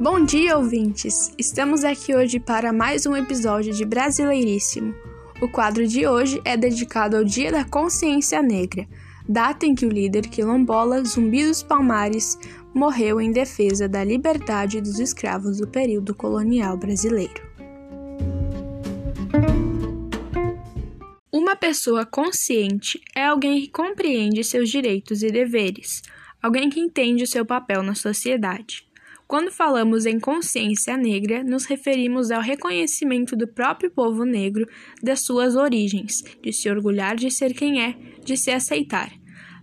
Bom dia, ouvintes! Estamos aqui hoje para mais um episódio de Brasileiríssimo. O quadro de hoje é dedicado ao Dia da Consciência Negra, data em que o líder quilombola Zumbi dos Palmares morreu em defesa da liberdade dos escravos do período colonial brasileiro. Uma pessoa consciente é alguém que compreende seus direitos e deveres, alguém que entende o seu papel na sociedade. Quando falamos em consciência negra, nos referimos ao reconhecimento do próprio povo negro das suas origens, de se orgulhar de ser quem é, de se aceitar,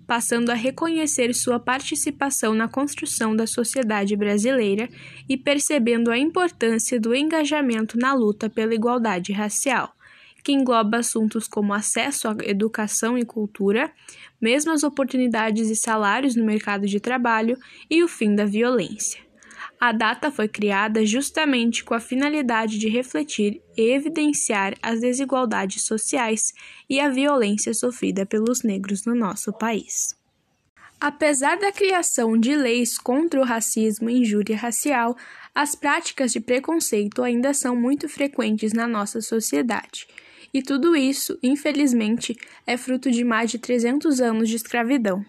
passando a reconhecer sua participação na construção da sociedade brasileira e percebendo a importância do engajamento na luta pela igualdade racial que engloba assuntos como acesso à educação e cultura, mesmas oportunidades e salários no mercado de trabalho e o fim da violência. A data foi criada justamente com a finalidade de refletir e evidenciar as desigualdades sociais e a violência sofrida pelos negros no nosso país. Apesar da criação de leis contra o racismo e injúria racial, as práticas de preconceito ainda são muito frequentes na nossa sociedade. E tudo isso, infelizmente, é fruto de mais de 300 anos de escravidão.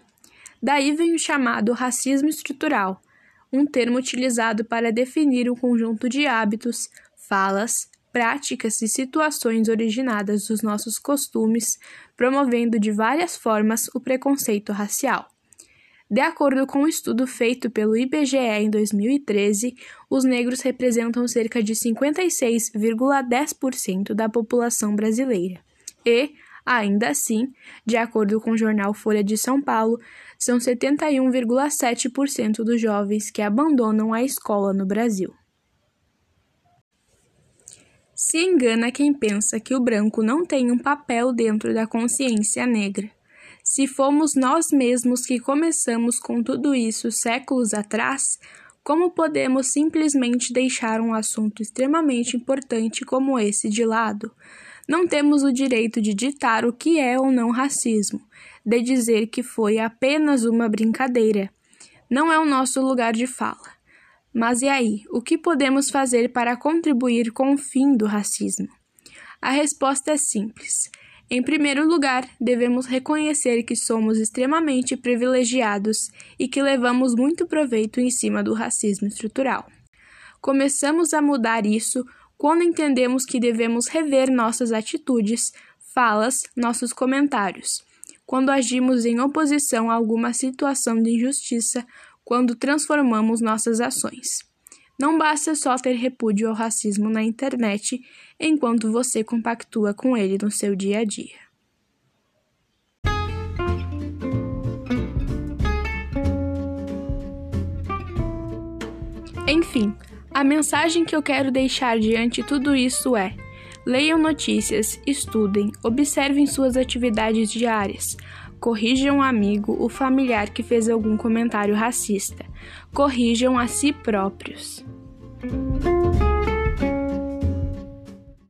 Daí vem o chamado racismo estrutural, um termo utilizado para definir um conjunto de hábitos, falas, práticas e situações originadas dos nossos costumes, promovendo de várias formas o preconceito racial. De acordo com um estudo feito pelo IBGE em 2013, os negros representam cerca de 56,10% da população brasileira. E, Ainda assim, de acordo com o jornal Folha de São Paulo, são 71,7% dos jovens que abandonam a escola no Brasil. Se engana quem pensa que o branco não tem um papel dentro da consciência negra. Se fomos nós mesmos que começamos com tudo isso séculos atrás, como podemos simplesmente deixar um assunto extremamente importante como esse de lado? Não temos o direito de ditar o que é ou não racismo, de dizer que foi apenas uma brincadeira. Não é o nosso lugar de fala. Mas e aí, o que podemos fazer para contribuir com o fim do racismo? A resposta é simples. Em primeiro lugar, devemos reconhecer que somos extremamente privilegiados e que levamos muito proveito em cima do racismo estrutural. Começamos a mudar isso quando entendemos que devemos rever nossas atitudes, falas, nossos comentários, quando agimos em oposição a alguma situação de injustiça, quando transformamos nossas ações. Não basta só ter repúdio ao racismo na internet enquanto você compactua com ele no seu dia a dia. Enfim, a mensagem que eu quero deixar diante de tudo isso é: leiam notícias, estudem, observem suas atividades diárias, corrijam o amigo, o familiar que fez algum comentário racista, corrijam a si próprios.